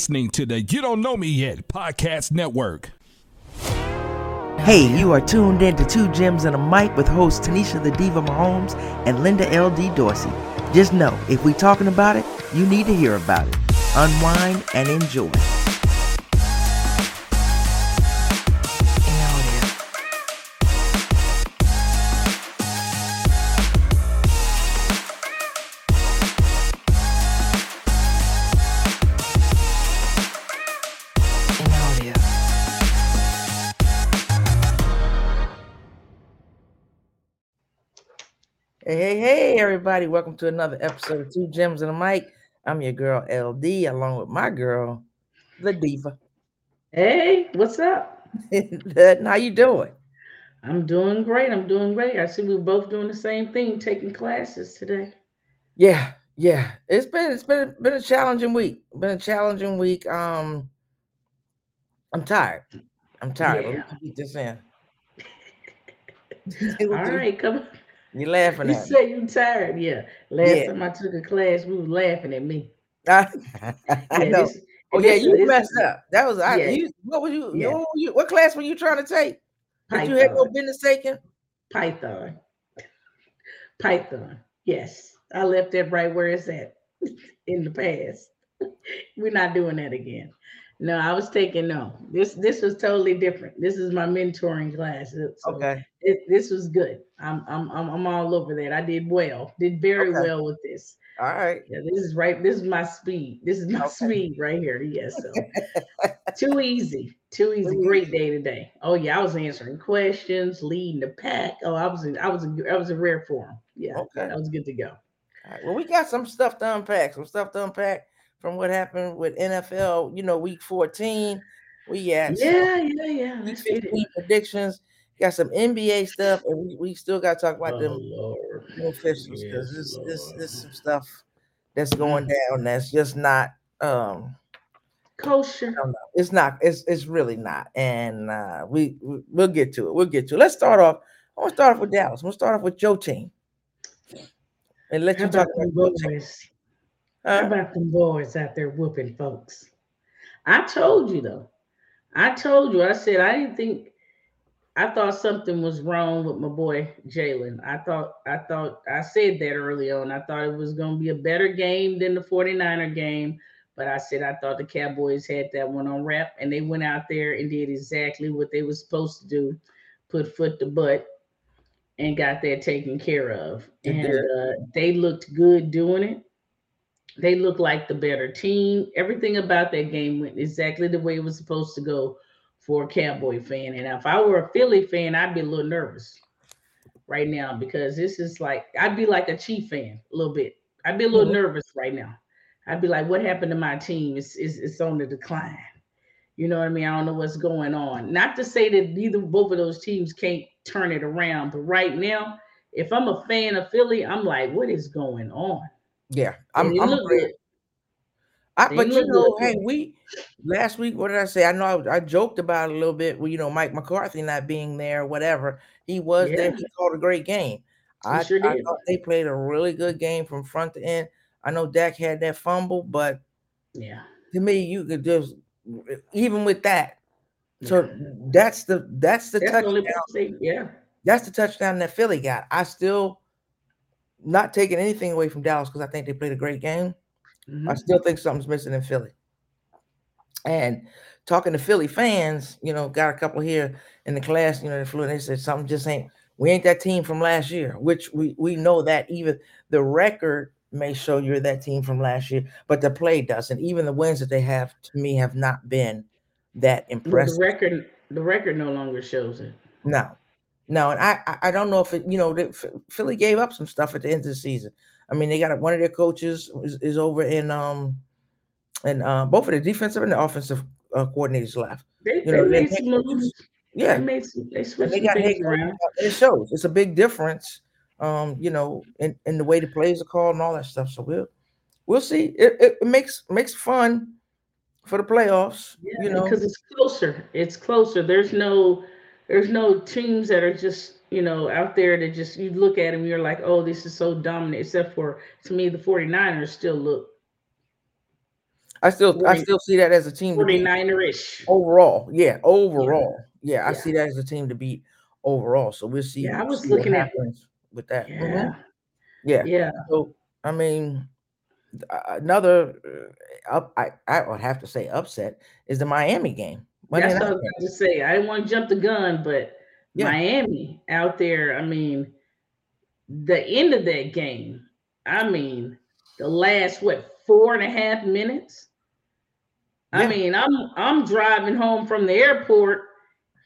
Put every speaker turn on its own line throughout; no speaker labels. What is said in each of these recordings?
listening to the You Don't Know Me Yet podcast network.
Hey, you are tuned in to Two Gems and a Mic with hosts Tanisha the Diva Mahomes and Linda L.D. Dorsey. Just know, if we talking about it, you need to hear about it. Unwind and enjoy. Everybody. Welcome to another episode of Two Gems and a Mic. I'm your girl LD, along with my girl, the Diva.
Hey, what's up?
How you doing?
I'm doing great. I'm doing great. I see we're both doing the same thing, taking classes today.
Yeah, yeah. It's been it's been been a challenging week. Been a challenging week. Um, I'm tired. I'm tired.
Yeah.
Let me Get this in.
All right, come on.
You laughing
You
at me.
You say you tired. Yeah. Last
Yeah.
time I took a class, we were laughing at me.
I
Yeah,
know.
this-
Oh yeah,
this-
you
this
messed up. That was I.
Yeah.
You, what was you,
Yeah.
you? What class were you trying to take? Did you have no business taking?
Python. Python. Yes. I left that right where it's at in the past. We're not doing that again. No, I was taking no. This this was totally different. This is my mentoring class. Uh, so
Okay.
it, this was good. I'm, I'm I'm I'm all over that. I did well. Did very
Okay.
well with this.
All right.
Yeah, this is right. This is my speed. This is my
Okay.
speed right here. Yes. So too easy. Too easy. Great day today. Oh yeah, I was answering questions, leading the pack. Oh, I was in I was in I was in rare form. Yeah,
Okay.
I was good to go.
All right. Well, we got some stuff to unpack. Some stuff to unpack from what happened with NFL. You know, week 14. We had
Yeah, yeah, yeah. Let's get it.
15 predictions. Got some NBA stuff, and we, we still got to talk about
Oh
them
Lord.
officials because
Yes,
this this this some stuff that's going down that's just not um
Kosher.
I don't know. It's not. It's it's really not. And uh, we, we we'll get to it. We'll get to it. Let's start off. I want to start off with Dallas. We'll start off with your team, and let
How
you talk
about
your team.
How about them boys out there whooping folks? I told you though. I told you. I said I didn't think. I thought something was wrong with my boy Jalen. I thought. I thought. I said that early on. I thought it was going to be a better game than the 49er game. But I said I thought the Cowboys had that one on wrap, and they went out there and did exactly what they were supposed to do, put foot to butt, and got that taken care of. And uh, they looked good doing it. They look like the better team. Everything about that game went exactly the way it was supposed to go for a Cowboy fan. And if I were a Philly fan, I'd be a little nervous right now because this is like I'd be like a Chief fan a little bit. I'd be a little
Mhm.
nervous right now. I'd be like, what happened to my team? It's, it's it's on the decline. You know what I mean? I don't know what's going on. Not to say that neither both of those teams can't turn it around, but right now, if I'm a fan of Philly, I'm like, what is going on?
Yeah, I'm. I'm
good.
I, but you know, hey, we last week. What did I say? I know I, I joked about it a little bit. Well, you know, Mike McCarthy not being there, whatever. He was there. He called a great game. I,
sure
I
did.
thought they played a really good game from front to end. I know Dak had that fumble, but
Yeah.
to me, you could just even with that. So that's the that's the
That's
touchdown.
they- yeah.
That's the touchdown that Philly got. I still not taking anything away from Dallas because I think they played a great game. I
Mhm.
still think something's missing in Philly. And talking to Philly fans, you know, got a couple here in the class, you know, they flew and they said something just ain't we ain't that team from last year, which we we know that even the record may show you're that team from last year, but the play doesn't. Even the wins that they have to me have not been that impressive.
the record, the record no longer shows it.
No, no, and I I- don't know if it you know Philly gave up some stuff at the end of the season. I mean, they got one of their coaches is, is over in um and uh, both of the defensive and the offensive uh, coordinators left.
They,
You know, they
made some moves.
Yeah,
They made some. They
and
switched
they got coaches
around.
it shows. It's a big difference, um, you know, in, in the way the plays are called and all that stuff. So we'll we'll see. It, it, it makes makes fun for the playoffs.
Yeah,
you know,
because it's closer. It's closer. There's no, there's no teams that are just you know out there that just you look at them, you're like, oh, this is so dominant. Except for to me, the 49ers still look
I still I still see that as a team to beat
49er-ish.
overall. Yeah, overall. Yeah, I
Yeah.
see that as a team to beat overall. So we'll see.
Yeah, I was looking at-
with that.
Yeah.
Yeah.
Yeah.
So I mean, another uh, up I I would have to say upset is the Miami game. Monday
That's what I
night
was about to say. I didn't want to jump the gun, but
Yeah.
Miami out there, I mean, the end of that game, I mean, the last what four and a half minutes. I mean, I'm I'm driving home from the airport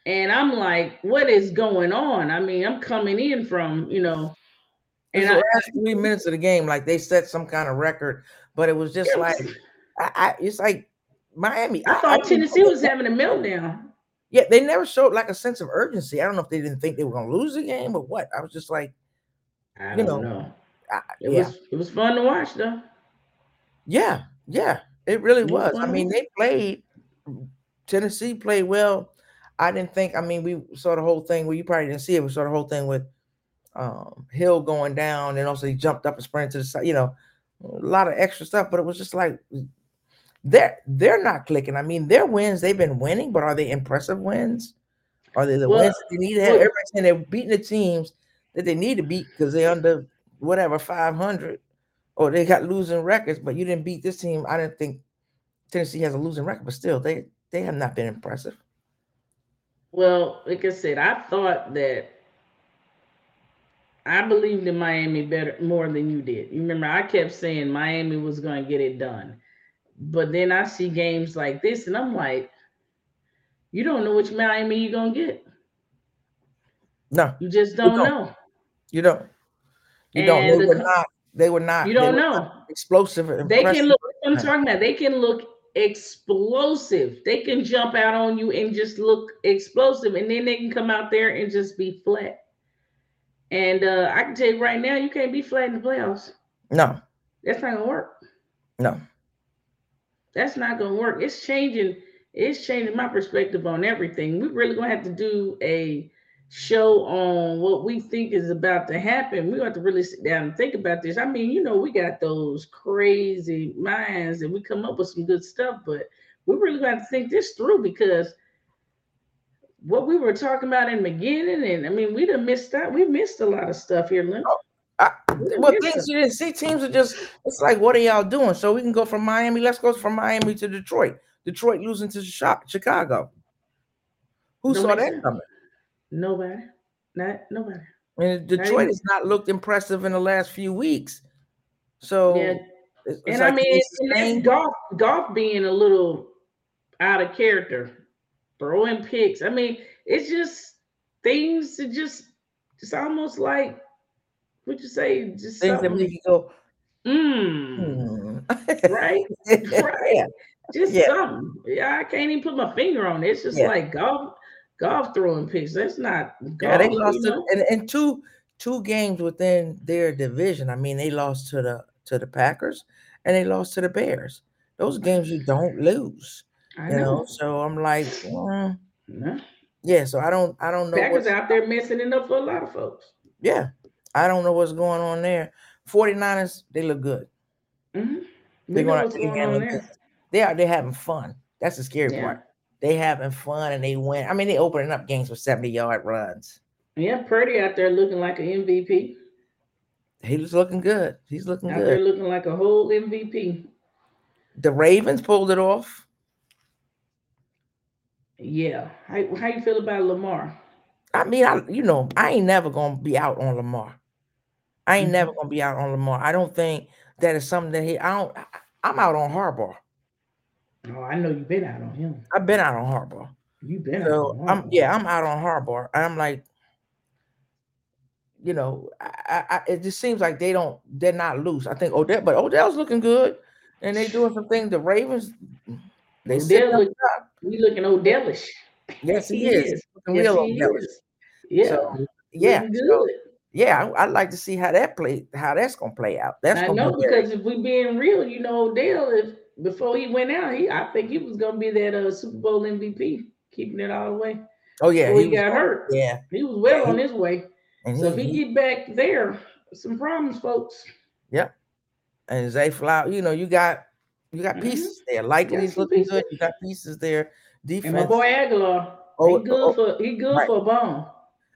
and I'm like, what is going on? I mean, I'm coming in from, you know,
And the
I,
last three minutes of the game, like they set some kind of record, but it was just
it
like
was-
I, I it's like Miami.
I thought
didn't
Tennessee was having a meltdown.
Yeah, they never showed like a sense of urgency. I don't know if they didn't think they were going to lose the game or what. I was just like,
I
You
don't
know,
know.
I,
It
yeah,
was it was fun to watch though.
yeah, yeah. It really
It was
was. I mean, they played. Tennessee played well. I didn't think. I mean, we saw the whole thing. Well, you probably didn't see it. We saw the whole thing with um, Hill going down, and also he jumped up and sprinted to the side. You know, a lot of extra stuff. But it was just like they're they're not clicking. I mean, their wins they've been winning, but are they impressive wins? Are they the
Well,
wins that they need to have?
well-
Everybody's saying they're beating the teams that they need to beat because they're under whatever 500 or they got losing records, but you didn't beat this team. I didn't think Tennessee has a losing record, but still, they they have not been impressive.
Well, like I said, I thought that I believed in Miami better more than you did. You remember, I kept saying Miami was going to get it done, but then I see games like this, and I'm like, you don't know which Miami you're gonna get.
No,
You just don't
don't.
know.
you don't. You don't. They
the
were not. They were not.
You don't know.
explosive. and
They can look. I'm talking about. They can look explosive. They can jump out on you and just look explosive, and then they can come out there and just be flat. And uh, I can tell you right now, you can't be flat in the playoffs.
No,
That's not gonna work.
no.
That's not gonna work. It's changing. It's changing my perspective on everything. We're really gonna have to do a show on what we think is about to happen. We have to really sit down and think about this. I mean, you know, we got those crazy minds and we come up with some good stuff, but we really got to think this through because what we were talking about in the beginning, and I mean, we done missed out. We missed a lot of stuff here, Lynn. Done
well, things you didn't see. Teams are just. It's like, what are y'all doing? So we can go from Miami. Let's go from Miami to Detroit. Detroit losing to Chi- Chicago. Who
Don't
saw that coming?
Nobody, not nobody.
And Detroit has not looked impressive in the last few weeks. So
Yeah,
it's, it's
and
like
I mean, and that's Goff, Goff being a little out of character, throwing picks. I mean, it's just things that just, it's almost like, what you say, just
things that
something.
make you go,
mm,
hmm.
right,
yeah.
right, just
Yeah.
something. Yeah, I can't even put my finger on it. It's just
Yeah.
like Goff, Goff throwing picks. That's not Goff.
Yeah, they
you
lost to, and, and two two games within their division. I mean, they lost to the to the Packers and they lost to the Bears. Those games you don't lose,
I
you know.
know.
So I'm like, mm,
Yeah.
So I don't I don't know
Packers out there messing it up for a lot of folks.
yeah. I don't know what's going on there. 49ers, they look good.
hmm
They're gonna
what's
they
going on
handle
there.
business. They are they're having fun. That's the scary
Yeah.
part. They having fun and they win. I mean, they opening up games with 70 yard runs.
Yeah, Purdy out there looking like an MVP.
He's looking good. He's looking good.
Out there looking like a whole MVP.
The Ravens pulled it off.
Yeah. How, how you feel about Lamar?
I mean, I you know, I ain't never gonna be out on Lamar. I ain't
Mhm.
never gonna be out on Lamar. I don't think that is something that he. I don't. I'm out on Harbaugh.
Oh, I know you've been out on him.
I've been out on Harbaugh.
You've been out
So
on
I'm yeah, I'm out on Harbaugh. I'm like, you know, I, I, it just seems like they don't. They're not loose. I think Odell, but Odell's looking good, and they doing some things. The Ravens, they
Odell
sitting up
look-. He looking Odellish.
Yes, he,
he
is.
is. Yes,
real
he is. Yeah.
So, yeah,
looking
so,
good.
Yeah. I, I'd like to see how that play, how that's gonna play out. That's
I know
be
because if we being real, you know, Odell, if before he went out, he I think he was gonna be that uh, Super Bowl MVP, keeping it all the way.
Oh yeah,
before he, got
gonna-
hurt.
Yeah,
He was well
Yeah,
on his way. So if
he,
he
he-
get back there, some problems, folks. Yep.
And Zay Flower, you know, you got You got
Mhm.
pieces there. Likely
Got
is looking
pieces.
good. You got pieces there. Defense.
And my boy Agholor,
Oh,
he good
oh,
for he good
right.
for a bone.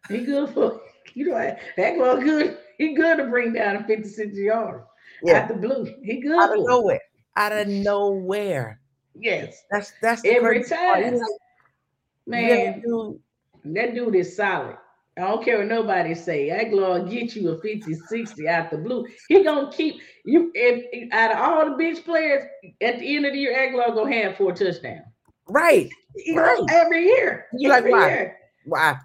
He good for you know that Agholor good. He good to bring down a 50, 60 yards.
yeah,
Out the blue. He good
out of nowhere. Out of nowhere.
Yes.
That's that's the
Every time.
Like,
Man,
dude,
that dude is solid. I don't care what nobody say. Agholor will get you a 50, 60 out the blue. He gonna keep you if, out of all the bench players at the end of the year, Agholor gonna have four touchdowns.
Right.
He
Right.
every year.
You like
every
why?
year.
Wow.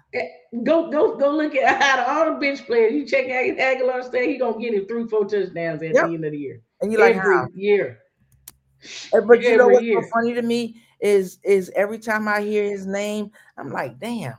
Go go go look at out of all the bench players. You check Ag- Agholor stay, he gonna get him three, four touchdowns at
Yep.
the end of the year.
And you like
every
how?
year.
Uh, But you know
every
what's
year.
so funny to me is is every time I hear his name, I'm like, damn,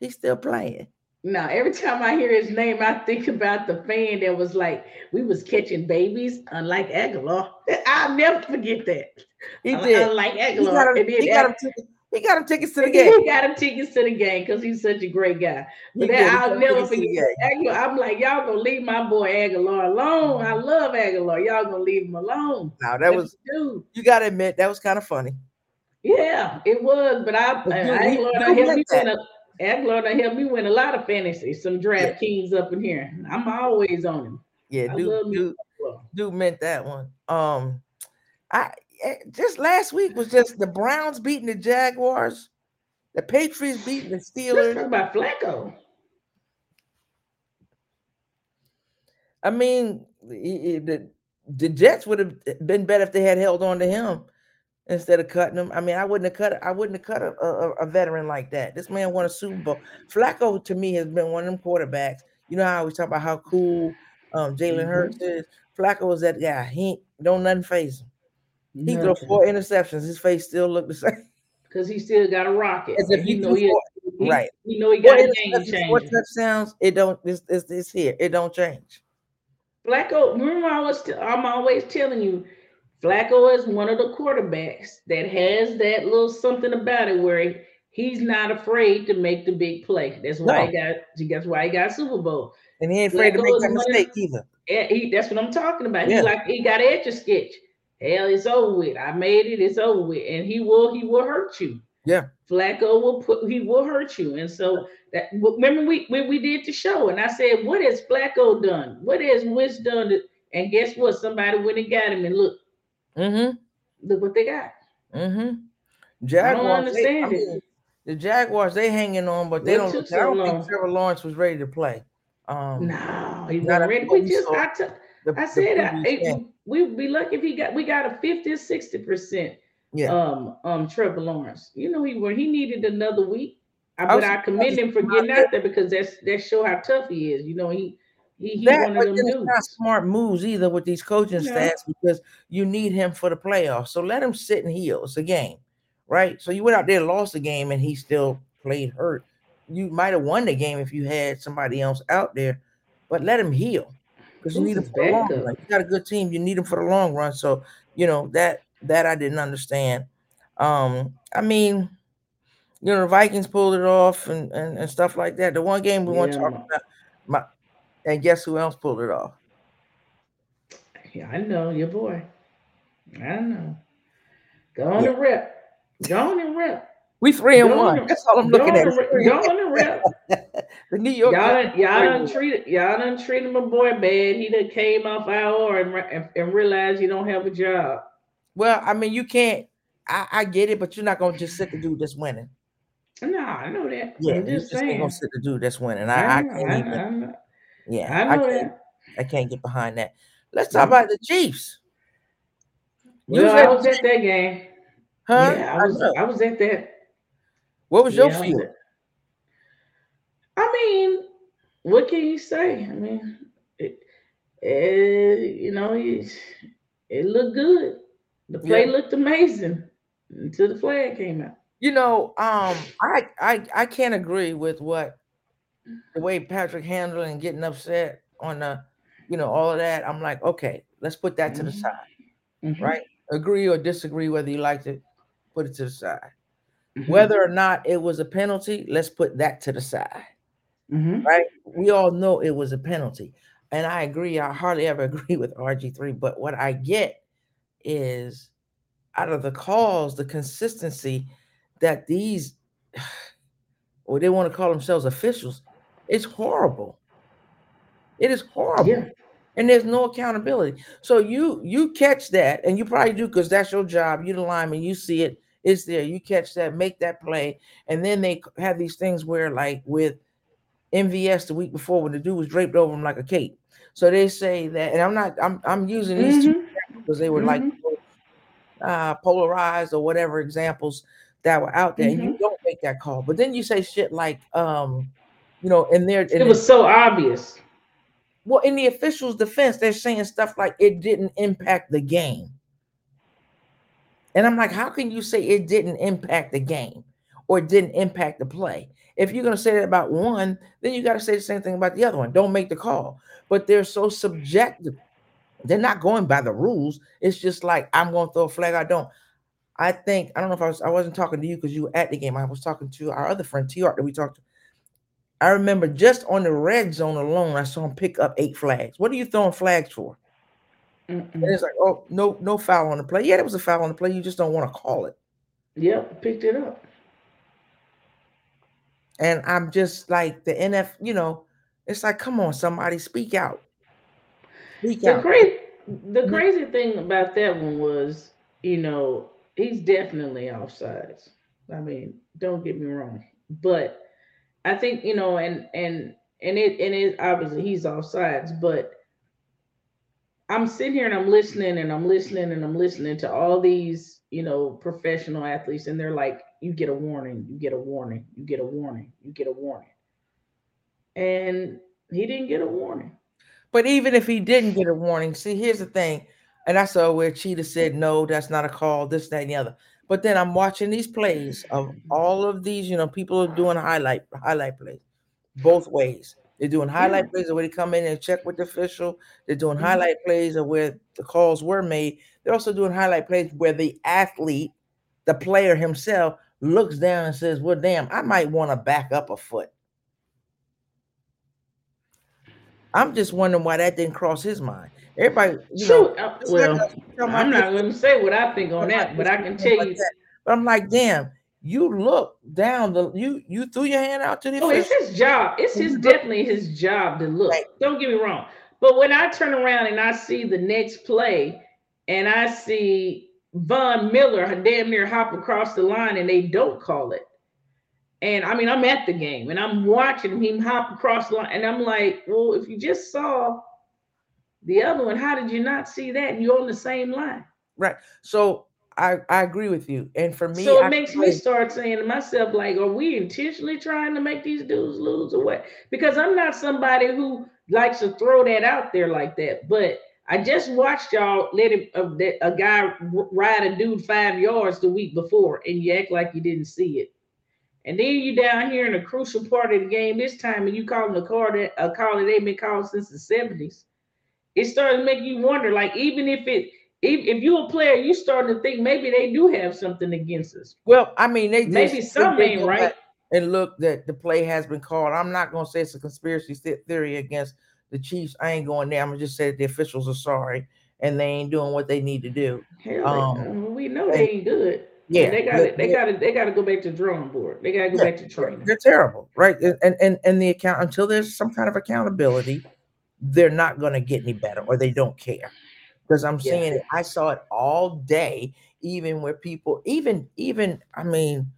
he's still playing.
Now, every time I hear his name, I think about the fan that was like, we was catching babies, unlike Agholor. I'll never forget that.
He did.
Unlike
He got him, he got him
Ag-
tickets. He got him tickets to the game.
He got him tickets to the game because he's such a great guy. But that, I'll never
tickets to the
forget. Agholor, I'm like, y'all gonna leave my boy Agholor alone. I love Agholor. Y'all gonna leave him alone.
Now that was
dude.
you gotta admit that was kind of funny.
Yeah, it was, but I,
But
I Agholor
you
helped me win a Agholor done helped me win a lot of fantasy, some draft kings up in here. I'm always on him.
Yeah,
I
dude, dude, dude meant that one. Um, I just last week was just the Browns beating the Jaguars, the Patriots beating the
Let's
Steelers.
talk about Flacco.
I mean, the the Jets would have been better if they had held on to him instead of cutting him. I mean, I wouldn't have cut. I wouldn't have cut a, a, a veteran like that. This man won a Super Bowl. Flacco to me has been one of them quarterbacks. You know how I always talk about how cool um, Jalen
Mhm.
Hurts is. Flacco was that guy. He ain't- don't nothing phase him. He threw four interceptions. His face still looked the same.
Cause he still got a rocket.
As if
and
he
you know
threw
he,
four-
he-
right.
You know he
Four
got a game
interceptions, four touchdowns. It don't. It's, it's, it's here. It don't change.
Flacco, remember I was t- I'm always telling you, Flacco is one of the quarterbacks that has that little something about it where he, he's not afraid to make the big play. That's why he got that's why he got Super Bowl.
And he ain't afraid to make
is
that
one of-
mistake either.
And he, that's what I'm talking about.
Yeah.
He like he got etch a sketch. Hell, it's over with. I made it. It's over with. And he will he will hurt you.
Yeah.
Flacco will put he will hurt you. And so that remember we we, we did the show and I said, what has Flacco done? What has Wentz done? to- and guess what? Somebody went and got him and look,
Mm-hmm.
look what they got.
Mm-hmm. Jaguars. I they- I
understand it.
mean, the Jaguars, they hanging on, but they
They
don't. I don't
long.
think Trevor Lawrence was ready to play. Um,
No, he
Not
wasn't ready. We
we
just
saw.
I, t-
the-
I said I, it- we'd be lucky if he got we got a 50 or 60 percent
Yeah.
um um Trevor Lawrence. You know he where he needed another week. I,
I
but
was
I commend him for getting out there because that's that show how tough he is. You know he he he
that,
one
but
of them dudes.
not smart moves either with these coaching
No.
stats because you need him for the playoffs. So let him sit and heal. It's a game, right? So you went out there, lost the game, and he still played hurt. You might have won the game if you had somebody else out there, but let him heal because you need
his
for the long run. You got a good team. You need them for the long run. So you know that that I didn't understand. Um, I mean, you know, the Vikings pulled it off and and, and stuff like that. The one game we want to talk about, my, and guess who else pulled it off?
Yeah, I know your boy. I know. Go on and rep. Go on and rep.
We three and one.
on,
That's all I'm looking
on
at.
and
is
rep.
three
Go
and
on
the New York.
Y'all done, y'all done treated y'all done treated my boy bad. He done came off IR and, and, and realized you don't have a job.
Well, I mean, you can't. I, I get it, but you're not gonna just sit the dude that's winning.
No, I know that.
Yeah,
I'm just
just ain't
saying.
gonna sit the dude that's winning. I, I,
know,
can't
I,
even.
I know,
yeah,
I
I,
know
can't.
that.
I can't get behind that. Let's talk mm-hmm. about the Chiefs. You
Well, I was at that game.
huh?
Yeah,
I
I was.
know.
I was at that.
What was
Yeah,
your
was I mean, what can you say? I mean, it, it you know, it, it looked good. The play
Yeah.
looked amazing until the flag came out.
You know, um, I, I I can't agree with what the way Patrick handled and getting upset on the, you know, all of that. I'm like, okay, let's put that to the
Mhm.
side.
Mhm,
right? Agree or disagree whether you liked it, put it to the side.
Mhm,
Whether or not it was a penalty, let's put that to the side,
mhm.
right? We all know it was a penalty. And I agree, I hardly ever agree with RG3, but what I get is out of the calls, the consistency that these, or they want to call themselves officials, it's horrible. It is horrible.
Yeah.
And there's no accountability. So you you catch that, and you probably do because that's your job. You're the lineman, you see it, it's there. You catch that, make that play, and then they have these things where, like with MVS the week before, when the dude was draped over him like a cape. So they say that, and I'm not, I'm I'm using these two
Mhm.
because they were like
Mhm.
uh, polarized or whatever examples that were out there, and
Mm-hmm.
you don't make that call. But then you say shit like, um, you know, and there,
it was so obvious.
well, in the officials' defense, they're saying stuff like it didn't impact the game. And I'm like, how can you say it didn't impact the game or it didn't impact the play? If you're going to say that about one, then you got to say the same thing about the other one. Don't make the call. But they're so subjective. They're not going by the rules. It's just like, I'm going to throw a flag. I don't. I think, I don't know if I was, I wasn't talking to you because you were at the game. I was talking to our other friend, T Art, that we talked to. I remember just on the red zone alone, I saw him pick up eight flags. What are you throwing flags for? And
Mm-mm.
it's like, oh, no, no foul on the play. Yeah, there was a foul on the play. You just don't want to call it.
Yep, picked it up.
And I'm just like the NF, you know, it's like, come on, somebody speak out. Speak
The
out.
crazy, the crazy thing about that one was, you know, he's definitely offsides. I mean, don't get me wrong, but I think you know, and and and it and it obviously he's offsides, but I'm sitting here and I'm listening and I'm listening and I'm listening to all these, you know, professional athletes, and they're like, you get a warning, you get a warning, you get a warning, you get a warning. And he didn't get a warning.
But even if he didn't get a warning, see, here's the thing. And I saw where Cheetah said, no, that's not a call, this, that, and the other. But then I'm watching these plays of all of these, you know, people are doing highlight highlight plays both ways. They're doing highlight plays of where they come in and check with the official. They're doing
Mhm.
highlight plays of where the calls were made. They're also doing highlight plays where the athlete, the player himself, looks down and says, Well, damn, I might want to back up a foot. I'm just wondering why that didn't cross his mind. Everybody, you know,
Shoot,
it's
well,
not
I'm not going to say what I think on that, but I can tell you.
that. But I'm like, damn, you look down the you you threw your hand out to the
Oh, it's his job. It's his definitely his job to look.
Right.
Don't get me wrong. But when I turn around and I see the next play and I see Von Miller damn near hop across the line and they don't call it. And I mean, I'm at the game and I'm watching him hop across the line. And I'm like, well, if you just saw the other one, how did you not see that? And you're on the same line.
Right. So I I agree with you. And for me,
so it
I
makes me start saying to myself, like, are we intentionally trying to make these dudes lose or what? Because I'm not somebody who likes to throw that out there like that. But I just watched y'all let him, uh, that- a guy ride a dude five yards the week before, and you act like you didn't see it. And then you down here in a crucial part of the game this time, and you calling a call that a call that they've been called since the 70s. It started to make you wonder, like, even if it if, if you're a player, you starting to think maybe they do have something against us.
well, I mean, they
Maybe
just-
some
they
ain't right.
And look that the play has been called. I'm not gonna say it's a conspiracy theory against the Chiefs. I ain't going there. I'm gonna just say that the officials are sorry and they ain't doing what they need to do.
Hell,
Um,
we know they ain't good.
Yeah,
they got to they got to they got to go back to drawing board. They got to go
Yeah,
back to training.
They're terrible, right? And and and the account until there's some kind of accountability, they're not going to get any better, or they don't care. Because I'm
Yeah.
it, I saw it all day, even where people, even even, I mean,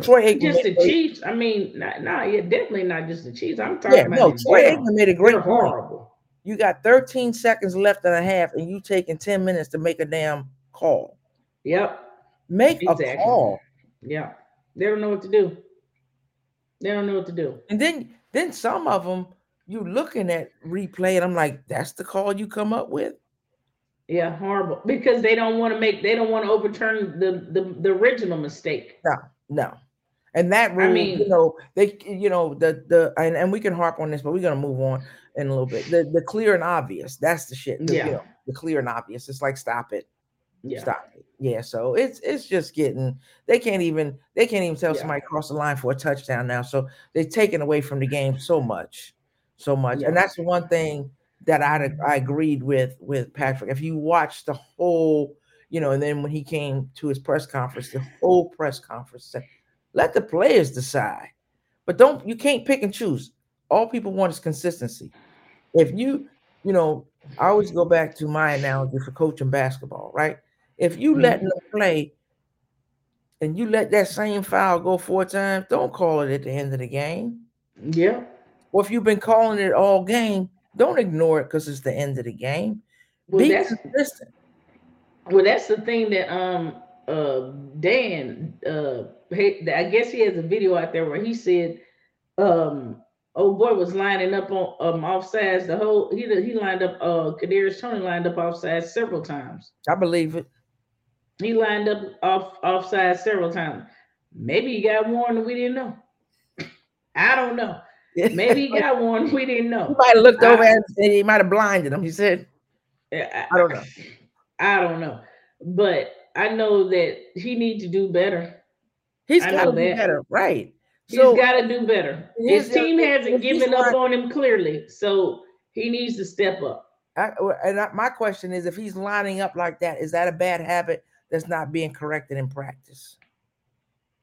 Troy Aikman.
Just the Chiefs. I mean, not, nah, yeah, definitely not just the Chiefs. I'm talking
yeah,
about
no, Troy. Aikman made a great
They're
point.
horrible.
You got 13 seconds left and a half, and you taking 10 minutes to make a damn call.
Yep.
Make
Exactly.
a call,
Yeah. They don't know what to do. They don't know what to do.
and then then some of them you looking at replay, and I'm like, that's the call you come up with.
Yeah, horrible. Because they don't want to make. They don't want to overturn the the, the original mistake.
No. No. And that rule, I
mean-
you know, they, you know, the the and, and we can harp on this, but we're gonna move on in a little bit. The the clear and obvious, that's the shit. The, you
Yeah.
know, the clear and obvious. It's like stop it,
Yeah.
stop it. Yeah. So it's it's just getting they can't even they can't even tell
Yeah.
somebody cross the line for a touchdown now. So they're taking away from the game so much, so much.
Yeah.
And that's the one thing that I I agreed with with Patrick. If you watch the whole, you know, and then when he came to his press conference, the whole press conference said, let the players decide. But don't you can't pick and choose. All people want is consistency. If you, you know, I always go back to my analogy for coaching basketball, right? If you let
Mhm.
them play and you let that same foul go four times, don't call it at the end of the game.
Yeah.
Well, if you've been calling it all game, don't ignore it because it's the end of the game.
Well,
Be
that's
consistent.
well, that's the thing that um uh Dan uh I guess he has a video out there where he said um old boy was lining up on um offsides the whole he he lined up uh Kadarius Toney lined up offsides several times.
I believe it.
He lined up off offside several times. Maybe he got warned and we didn't know. I don't know. Maybe he got one. we didn't know.
He might have looked over
I-
and he might have blinded him. He said,
I,
I don't know.
I don't know. But I know that he needs to do better.
He's got to do
that.
better, right?
He's
So
got to do better. His team hasn't given up on him clearly, so he needs to step up.
I, and I, my question is, if he's lining up like that, is that a bad habit that's not being corrected in practice?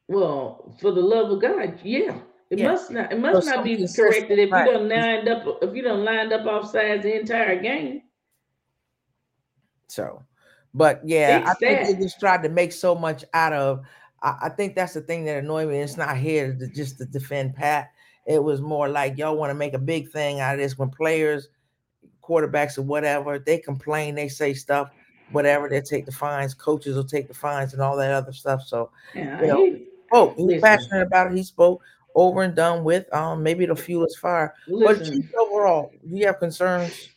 Well, for the love of God, yeah. It
Yeah.
must not. It must
So
not be corrected if you don't lined up. If you don't lined up off sides the entire game.
So, but yeah,
Fix
I think they just tried to make so much out of. I, I think that's the thing that annoyed me. It's not here to just to defend Pat. It was more like y'all want to make a big thing out of this when players, quarterbacks, or whatever, they complain, they say stuff, whatever, they take the fines. Coaches will take the fines and all that other stuff. So,
Yeah,
You know,
he-
oh, he's
Listen.
passionate about it. He spoke over and done with. Um, maybe it'll fuel is fire. But
listen,
Chiefs overall, do you have concerns?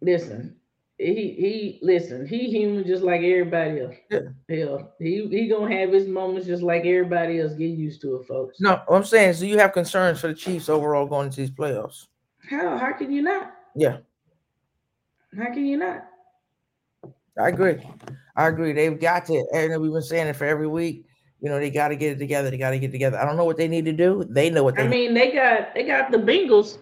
listen. He he listen. He human just like everybody else.
Yeah.
Hell, he he gonna have his moments just like everybody else. Get used to it, folks.
No, I'm saying is, do you have concerns for the Chiefs overall going into these playoffs?
How how can you not?
Yeah,
How can you not?
I agree. I agree. They've got to, and we've been saying it for every week. You know, they got to get it together. They got to get it together. I don't know what they need to do. They know what they
I mean, they got they got the Bengals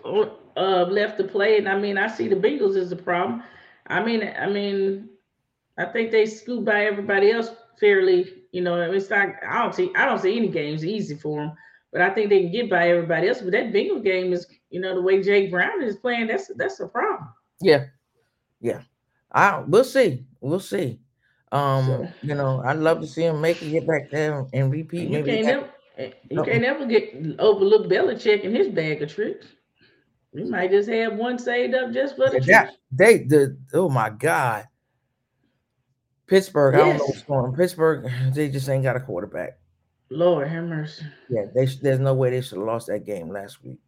uh left to play, and I mean, I see the Bengals as the problem. I mean, I mean, I think they scoot by everybody else fairly. You know, it's not. I don't see. I don't see any games easy for them, but I think they can get by everybody else. But that Bengal game is, you know, the way Jake Browning is playing. That's that's a problem.
Yeah, yeah. I we'll see. We'll see. Um,
So-
you know, I'd love to see him make it get back there and repeat.
You
Maybe
can't never, you can't ever get overlook Belichick and his bag of tricks. We might just have one saved up just for the
Yeah, that- they the oh my god. Pittsburgh, I don't know what's going on. Pittsburgh, they just ain't got a quarterback.
Lord have mercy.
Yeah, they there's no way they should have lost that game last week.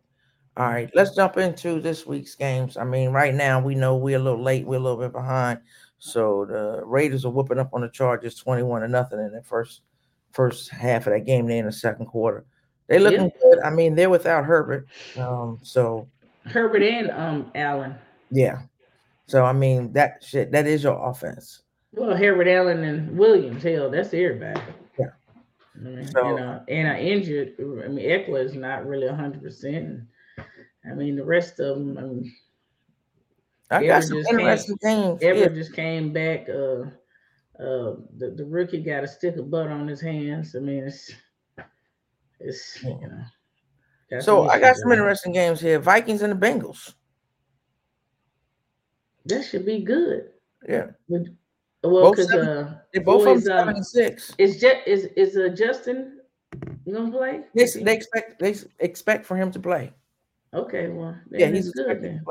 All right, let's jump into this week's games. I mean, right now we know we're a little late, we're a little bit behind. So the Raiders are whooping up on the Chargers 21 to nothing in the first first half of that game. They in the second quarter. They looking good. I mean, they're without Herbert. Um, so
Herbert and um Allen.
yeah. So I mean that shit, that is your offense.
Well, Herbert Allen and Williams, hell, that's everybody.
Yeah.
I mean,
So-
you know, and I injured. I mean, Ekeler is not really hundred percent. I mean, the rest of them. I mean,
I got some interesting games.
Everett
Yeah.
just came back. Uh, uh, the, the rookie got a stick of butter on his hands. I mean, it's it's you know.
So I got some interesting games here. Vikings and the Bengals.
That should be good.
Yeah.
Well, because uh,
They both
Boy,
of
is, um,
seven and six.
is just is is uh, Justin gonna play?
They, they expect they expect for him to play.
Okay, well,
Yeah, he's
good then.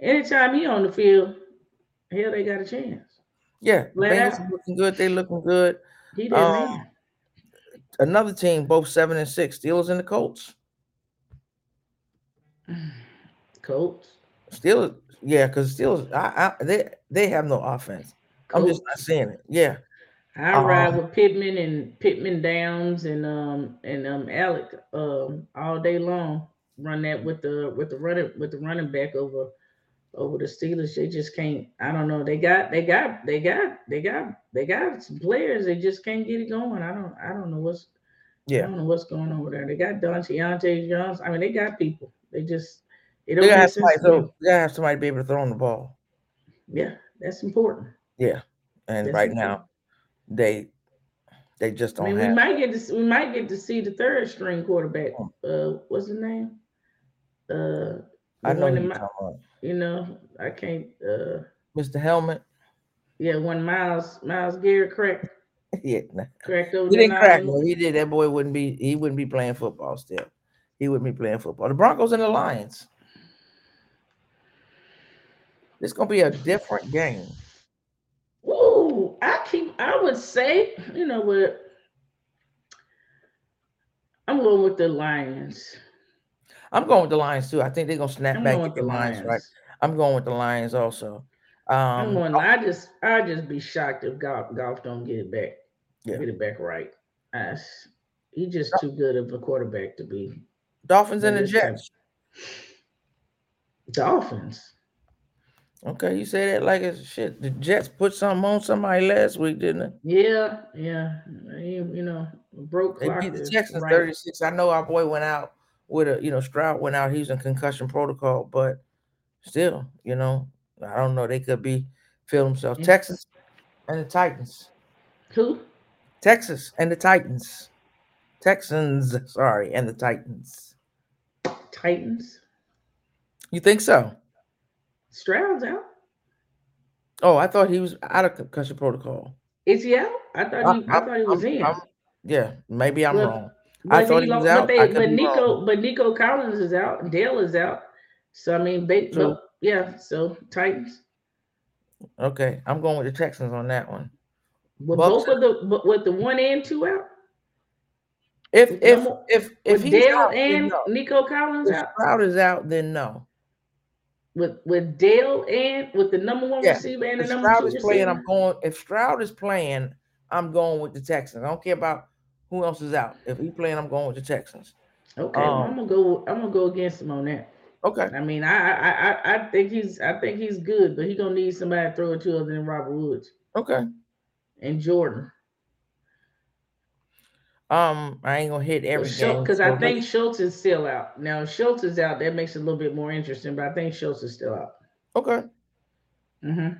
Anytime he on the field, hell, they got a chance.
Yeah, the
Flat
Bengals are looking good. They looking good.
He didn't
Um, Another team, both seven and six. Steelers and the Colts.
Colts.
Steelers, yeah, because Steelers, I, I, they they have no offense. I'm just not seeing it. Yeah,
I
Um,
ride with Pittman and Pittman Downs and um and um Alec um all day long. Run that with the with the running with the running back over over the Steelers. They just can't. I don't know. They got they got they got they got they got some players. They just can't get it going. I don't I don't know what's
yeah.
I don't know what's going on over there. They got Don Deontay Jones. I mean, they got people. They just it
They
don't
gotta have somebody. So, they gotta have somebody to be able to throw on the ball.
Yeah, that's important.
Yeah, and
Yes,
right
do.
now they they just don't
mean, we might get to we might get to see the third string quarterback.
Oh.
Uh, what's his name? Uh,
I know
one
who
that
you're
Mi-
talking about.
you know, I can't. Uh,
Mr. Helmet.
yeah, when Myles Myles Garrett cracked
yeah, nah.
cracked over
he didn't crack. No, he did. That boy wouldn't be. He wouldn't be playing football still. He wouldn't be playing football. The Broncos and the Lions. It's gonna be a different game.
Ooh, I keep. I would say, you know what? I'm going with the Lions.
I'm going with the Lions too. I think they're gonna snap
I'm
back
with
the Lions
Lions.
right. I'm going with the Lions also.
I'm
Um,
going. I just, I just be shocked if Goff, Goff don't get it back,
Yeah.
get it back right. As he's just too good of a quarterback to be
Dolphins and the
Yeah, this time.
Jets.
Dolphins.
Okay, you say that like it's shit. The Jets put something on somebody last week, didn't it?
Yeah, yeah. You, you know, broke
they? Beat the Texans
right.
36. I know our boy went out with a, you know, Stroud went out. He was in concussion protocol, but still, you know, I don't know. They could be feel themselves.
Yeah.
Texas and the Titans.
Who?
Texas and the Titans. Texans, sorry, and the Titans.
Titans.
You think so?
Stroud's out.
Oh, I thought he was out of concussion protocol.
Is he out? I thought uh, he. I,
I'm-
thought he was
I'm-
in.
I'm- yeah, maybe I'm
Well,
wrong. I
But
thought he
lo-
was out.
But, they, but Nico,
wrong.
but Nico Collins is out. Dell is out. So I mean, ba-
True.
but, yeah. So Titans.
Okay, I'm going with the Texans on that one.
With
Bucks
both of the, but with the one and two out.
If
With
if if if
Dell
out,
and
no.
Nico Collins
If
out.
Stroud is out, then no.
With with Dell and with the number one
Yeah,
receiver and the
If
number
Stroud
two
is playing,
receiver.
I'm going. If Stroud is playing, I'm going with the Texans. I don't care about who else is out. If he playing, I'm going with the Texans.
Okay, well, I'm
um,
gonna go. I'm gonna go against him on that.
Okay.
I mean, I I I, I think he's I think he's good, but he gonna need somebody to throw it to other than Robert Woods
Okay.
and Jordan.
Um, I ain't gonna hit every game
Because
so
I think Schultz is still out. Now if Schultz is out, that makes it a little bit more interesting, but I think Schultz is still out.
Okay.
Mm-hmm.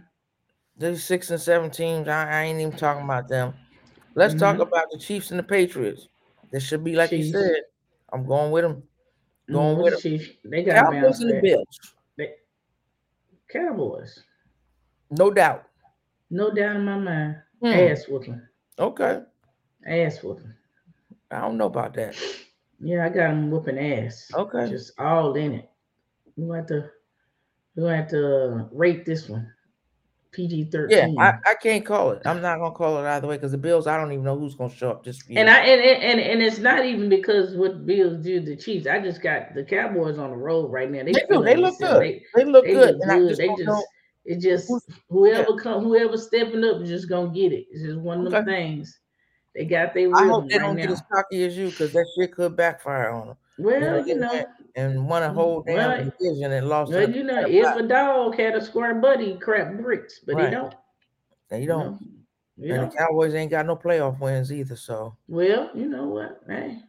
There's six and seven teams. I, I ain't even talking about them. Let's talk
Mhm.
about the Chiefs and the Patriots. This should be like you said. I'm going with them. Going with 'em.
Chiefs. They got
Cowboys and the. Bills,
They- Cowboys.
no doubt.
No doubt in my mind.
Hmm,
Ass whooping.
Okay.
Ass whooping.
I don't know about that.
Yeah, I got him whooping ass.
Okay.
Just all in it. We have to we have to uh, rate this one. PG
Yeah,
thirteen.
I, I can't call it. I'm not gonna call it either way because the Bills. I don't even know who's gonna show up this year.
and I and, and and it's not even because what Bills do the Chiefs. I just got the Cowboys on the road right now.
They do. They look good.
They,
they look
they
good.
look
and I
good.
just
They just
know.
it just whoever come whoever stepping up is just gonna get it. It's just one of them
Okay.
things. They got their
I hope they
right
don't
now.
get as cocky as you because that shit could backfire on them.
well,
they
you know,
went and won a whole damn
Well,
division and lost.
well, you know, if a dog had a square buddy, crap bricks, but
Right.
he don't.
And you
You
don't.
know,
And the Cowboys ain't got no playoff wins either. So
Well, you know what? Hey.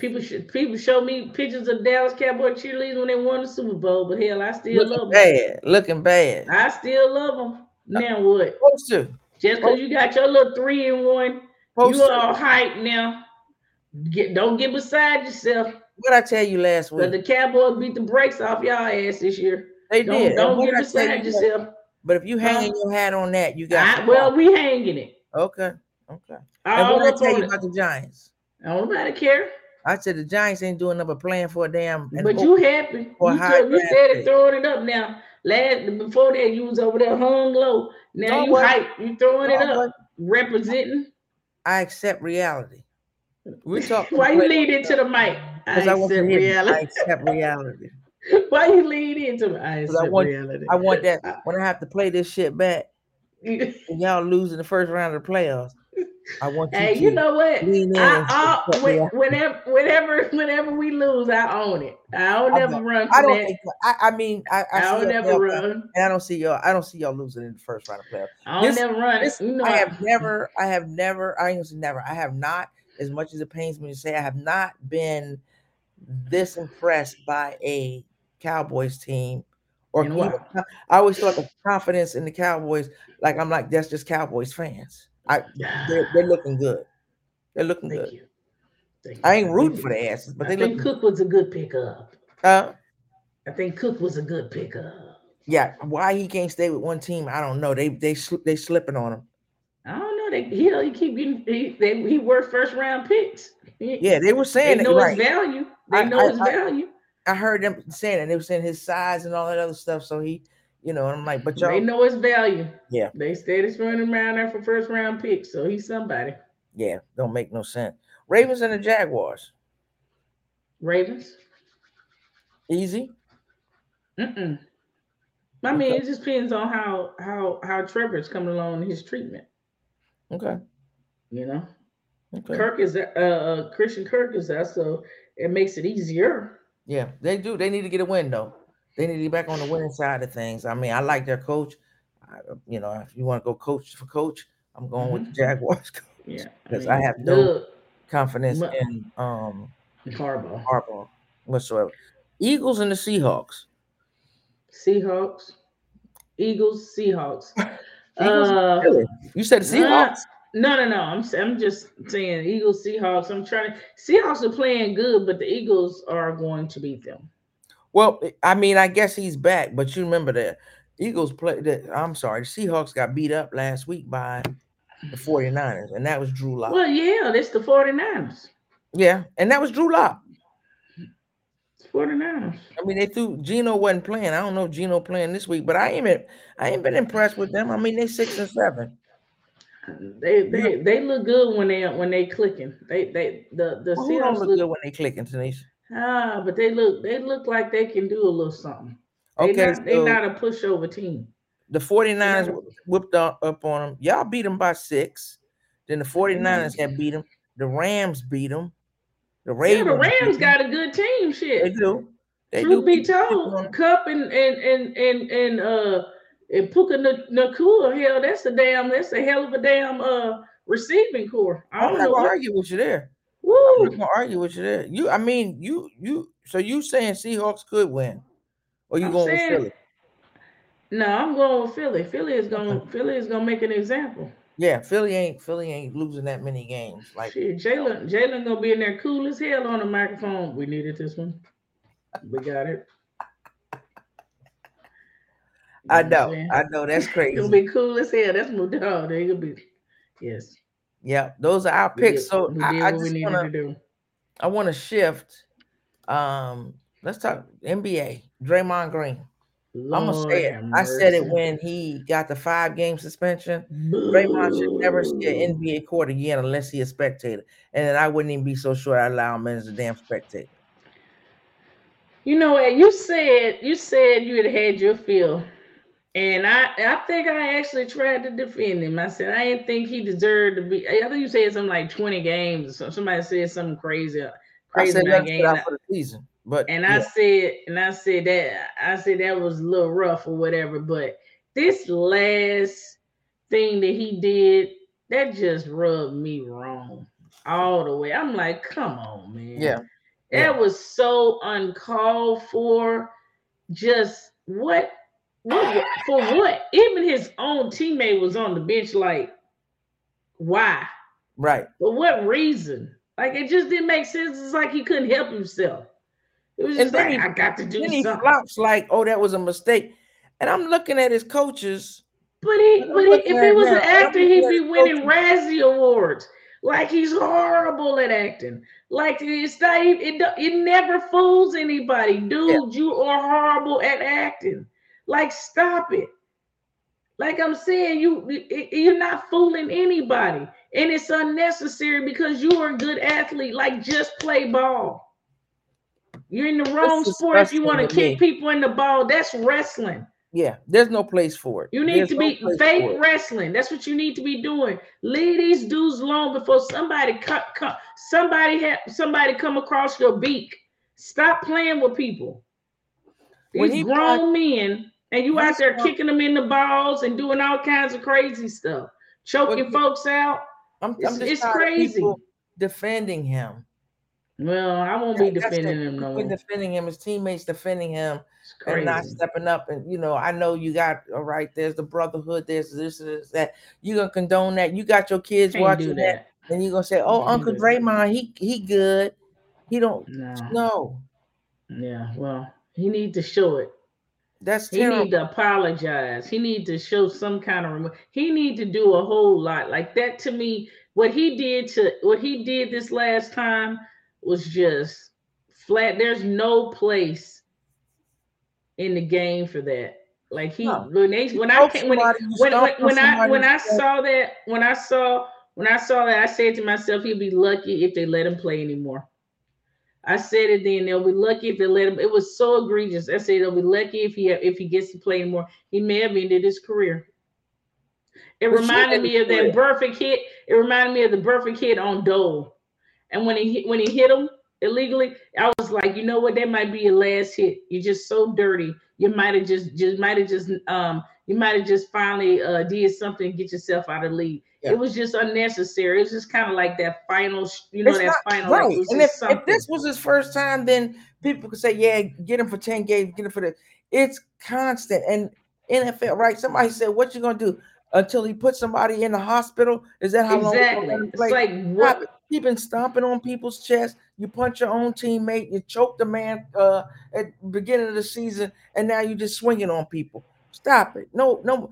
People should people show me pictures of Dallas Cowboy cheerleaders when they won the Super Bowl, but hell, I still
looking
love them.
bad, looking bad.
I still love them. Now what?
Supposed to.
Just because you got your little three and one,
Supposed
you all hype now. Get don't get beside yourself.
What I tell you last week?
the Cowboys beat the brakes off y'all ass this year.
They
Don't,
did.
Don't get beside
you-
yourself.
But if you hanging your hat on that, you got.
I, well, we hanging it.
okay, okay. And what I tell you
it.
about the Giants?
I don't Nobody care.
I said the Giants ain't doing nothing but playing for a damn.
But you happy. You, told, you said it throwing it up now. Last before that, you was over there hung low. Now
No,
you hype. You throwing it up, representing.
I accept reality. We talk.
Why you lead into the mic? I
Because I, want to
accept
hear. I
reality.
accept reality.
Why you lead into the I
'Cause I
accept
want-
reality?
I want that when I have to play this shit back y'all lose in the first round of the playoffs. I want you
hey,
to
you know what?
lean
I, I, when- whenever, whenever, whenever we lose, I own it. I don't
I
never
know.
run
I don't
that.
think. I, I mean, I, I,
I, don't
y'all
never run.
and I don't see y'all. I don't see y'all losing in the first round of playoffs.
I don't
This-
never run.
this-
you know,
I have never, I have never, I ain't never. I have not, as much as it pains me to say, I have not been this impressed by a Cowboys team Or
In
even- I always thought the confidence in the Cowboys, like I'm like, that's just Cowboys fans. I they're, they're looking good. They're looking
Thank
good.
you. Thank
I ain't rooting for the asses, but
I
they
think
look
Cook was a good pickup.
uh,
I think Cook was a good pickup.
yeah. Why he can't stay with one team, I don't know. They they they slipping on him.
I don't know. They he, he keep getting he they, he worth first round picks.
Yeah, they were
they
saying that
know
right.
his value. They
I-
know
I-
his
I-
value.
I heard them saying that they were saying his size and all that other stuff. So he, you know, and I'm like, but
They
y'all,
know his value.
Yeah.
They steady throwing running around there for first round picks, so he's somebody.
yeah, don't make no sense. Ravens and the Jaguars,
Ravens.
easy.
Mm-mm. I mean, it just depends on how how how Trevor's coming along in his treatment.
Okay,
You know,
okay.
Kirk is uh, uh Christian Kirk is that, so it makes it easier.
Yeah, they do. They need to get a win though. They need to get back on the winning side of things. I mean, I like their coach. I, you know, if you want to go coach for coach, I'm going with the Jaguars coach
Yeah,
because I have no confidence in um
Harbaugh,
Harbaugh whatsoever. Eagles and the Seahawks.
Seahawks, Eagles, Seahawks.
Eagles
Uh,
You said Seahawks.
No, no, no. I'm s- I'm just saying Eagles, Seahawks. I'm trying to Seahawks are playing good, but the Eagles are going to beat them.
Well, I mean, I guess he's back, but you remember that Eagles play the I'm sorry, the Seahawks got beat up last week by the 49ers, and that was Drew Lock.
Well, yeah, that's the 49ers.
Yeah, and that was Drew Lock.
It's 49ers.
I mean, they threw Geno wasn't playing. I don't know if Geno playing this week, but I ain't been, I ain't been impressed with them. I mean, they six and seven.
They they they look good when they when they clicking. They they the the
Well,
Seahawks
look
look,
good when they clicking, Tanisha?
ah, but they look they look like they can do a little something. They
Okay,
not, they not a pushover team.
the 49ers
not-
whipped up, up on them. Y'all beat them by six. Then the 49ers
Mm-hmm.
had beat them. The Rams beat them. The
Yeah,
Ravens.
the
beat
Rams got a good team. Shit, They
do. They
Truth
do.
be told, Kupp and and and and and uh and Puka Nak- Nacua, hell, that's a damn, that's a hell of a damn uh receiving core. I
I'm
don't
not
know.
gonna argue with you there.
Woo.
I'm not gonna argue with you there. You, I mean, you, you. So you saying Seahawks could win, or you
I'm
going
saying-
with Philly?
No, I'm going with Philly. Philly is going. Philly is going to make an example.
Yeah, Philly ain't Philly ain't losing that many games. Like
Jalen, Jalen gonna be in there cool as hell on the microphone. We needed this one. We got it. You
I know. I know that's crazy.
be cool as hell. That's my dog. They gonna be. Yes.
Yeah, those are our picks.
did-
So I, I just wanna
to do.
I want to shift. Um, let's talk NBA. Draymond Green. I'm gonna say it. I said it when he got the five game suspension. Draymond should never see an NBA court again unless he a spectator, and then I wouldn't even be so sure I allow him as a damn spectator.
You know what? You said you said you had had your fill, and I I think I actually tried to defend him. I said I didn't think he deserved to be. I think you said something like twenty games or something. Somebody said something crazy,
I
crazy
said let's
game.
for the season, but
And I said, and I said that I said that was a little rough or whatever. But this last thing that he did, that just rubbed me wrong all the way. I'm like, come on, man.
yeah,
That
yeah.
was so uncalled for. Just what? What for? What? Even his own teammate was on the bench. Like, why?
right.
For what reason? Like, it just didn't make sense. It's like he couldn't help himself. It was
And
just
then
like,
he-
I got to do
Then he flops like, oh, that was a mistake, and I'm looking at his coaches.
But he, but he, if he was
now,
an actor, he'd be winning Razzie awards. Like he's horrible at acting. Like it's not, even- it, it never fools anybody, dude. You are horrible at acting. Like stop it. Like I'm saying, you you're not fooling anybody, and it's unnecessary because you are a good athlete. Like just play ball. You're in the wrong
That's
sport if you want to kick people in the ball. That's wrestling.
Yeah, there's no place for it.
You need
There's
to be fake wrestling. That's what you need to be doing. Leave these dudes alone before somebody cut, cut somebody have somebody come across your beak. Stop playing with people. These
he
grown men, and you out there
not-
kicking them in the balls and doing all kinds of crazy stuff, choking
Well,
folks out.
I'm, I'm
It's-
just
it's crazy.
defending him.
Well, I won't be defending him no more.
Defending him, his teammates defending him, and not stepping up. And you know, I know you got all right. There's the brotherhood. There's this, this, that. You gonna condone that? You got your kids Can't watching that. that, and you gonna say, "Oh, Uncle Draymond, he he good. He don't no. no.
Yeah, well, he need to show it.
That's
he need to apologize. He need to show some kind of rem- he need to do a whole lot like that to me. What he did to what he did this last time was just flat. There's no place in the game for that. Like he no. when they when I came, when, when, when, when I when I saw that when I saw when I saw that I said to myself he'd be lucky if they let him play anymore. I said it then. They'll be lucky if they let him. It was so egregious. I said they'll be lucky if he if he gets to play anymore. He may have ended his career. It but reminded me of that Burfict hit. It reminded me of the Burfict hit on Doyle. And when he when he hit him illegally, I was like, you know what? That might be your last hit. You're just so dirty. You might have just just might have just um you might have just finally uh did something to get yourself out of the league. Yeah. It was just unnecessary. It was just kind of like that final, you know, it's that not, final.
Right. and if, if this was his first time, then people could say, yeah, get him for 10 games, get him for the it's constant. And NFL, right? Somebody said, What you gonna do? Until he puts somebody in the hospital? Is that how
exactly. long it's like what
You've been stomping on people's chest. You punch your own teammate. You choke the man uh, at the beginning of the season, and now you're just swinging on people. Stop it. No, no.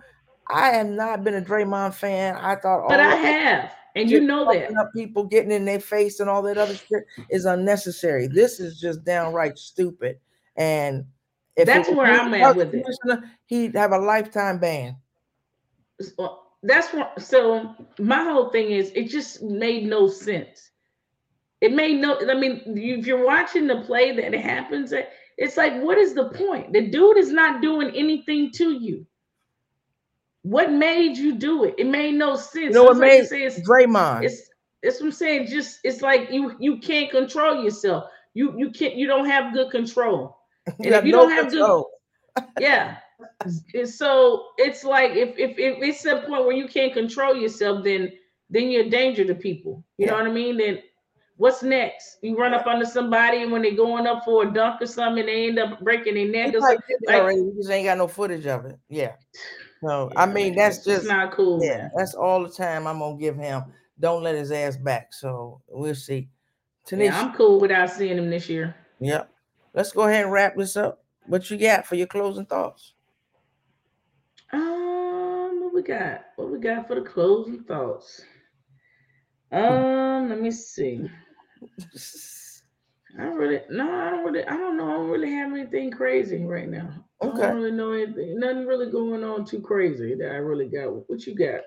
I have not been a Draymond fan. I thought,
but I have, and you know that
up people getting in their face and all that other shit is unnecessary. This is just downright stupid. And
if that's where I'm at with it,
he'd have a lifetime ban.
That's what. So my whole thing is, it just made no sense. It made no. I mean, if you're watching the play that happens, eh, it's like, what is the point? The dude is not doing anything to you. What made you do it? It made no sense. You
know what made like it's, Draymond?
It's it's what I'm saying. Just it's like you you can't control yourself. You you can't you don't have good control. And you if you no don't have control. good, yeah. So it's like if, if if it's a point where you can't control yourself, then then you're a danger to people. You yeah. know what I mean? Then what's next? You run up under somebody, and when they're going up for a dunk or something, they end up breaking their neck. Or something.
Like, already. You just ain't got no footage of it. Yeah. No, yeah, I mean that's just
not cool.
Yeah, that's all the time I'm gonna give him. Don't let his ass back. So we'll see.
Tanisha, yeah, I'm cool without seeing him this year.
Yep. Let's go ahead and wrap this up. What you got for your closing thoughts?
Got? What we got for the closing thoughts? Um, let me see. I don't really no, I don't really I don't know. I don't really have anything crazy right now. Okay. I don't really know anything. Nothing really going on too crazy that I really got. What you got?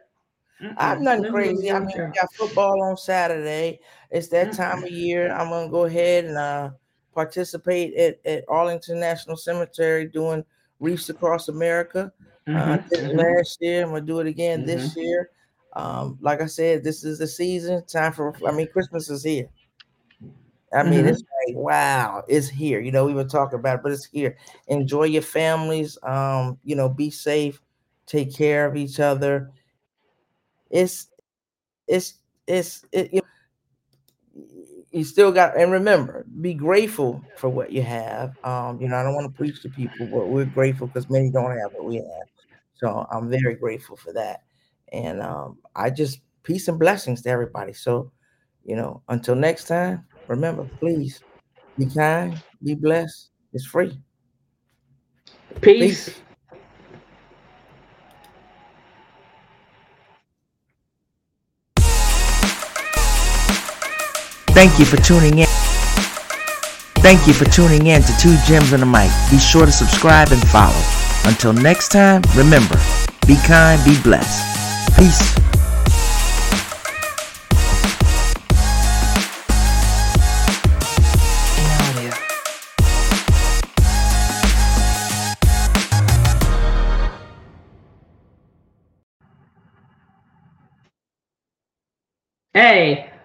I'm nothing, nothing crazy. I mean, we got football on Saturday. It's that time of year. I'm gonna go ahead and uh, participate at, at Arlington National Cemetery doing Wreaths Across America. Uh, mm-hmm. Uh, last year. I'm gonna do it again mm-hmm. this year. Um, like I said, this is the season. Time for. I mean, Christmas is here. I mean, mm-hmm. it's like wow, it's here. You know, we were talking about it, but it's here. Enjoy your families. Um, you know, be safe. Take care of each other. It's, it's, it's. It, you, you still got, and remember, be grateful for what you have. Um, you know, I don't want to preach to people, but we're grateful because many don't have what we have. So I'm very grateful for that. And um, I just peace and blessings to everybody. So, you know, until next time. Remember, please be kind, be blessed. It's free.
Peace. Peace.
Thank you for tuning in. Thank you for tuning in to Two Gems and a Mic. Be sure to subscribe and follow. Until next time, remember, be kind, be blessed. Peace.
Hey.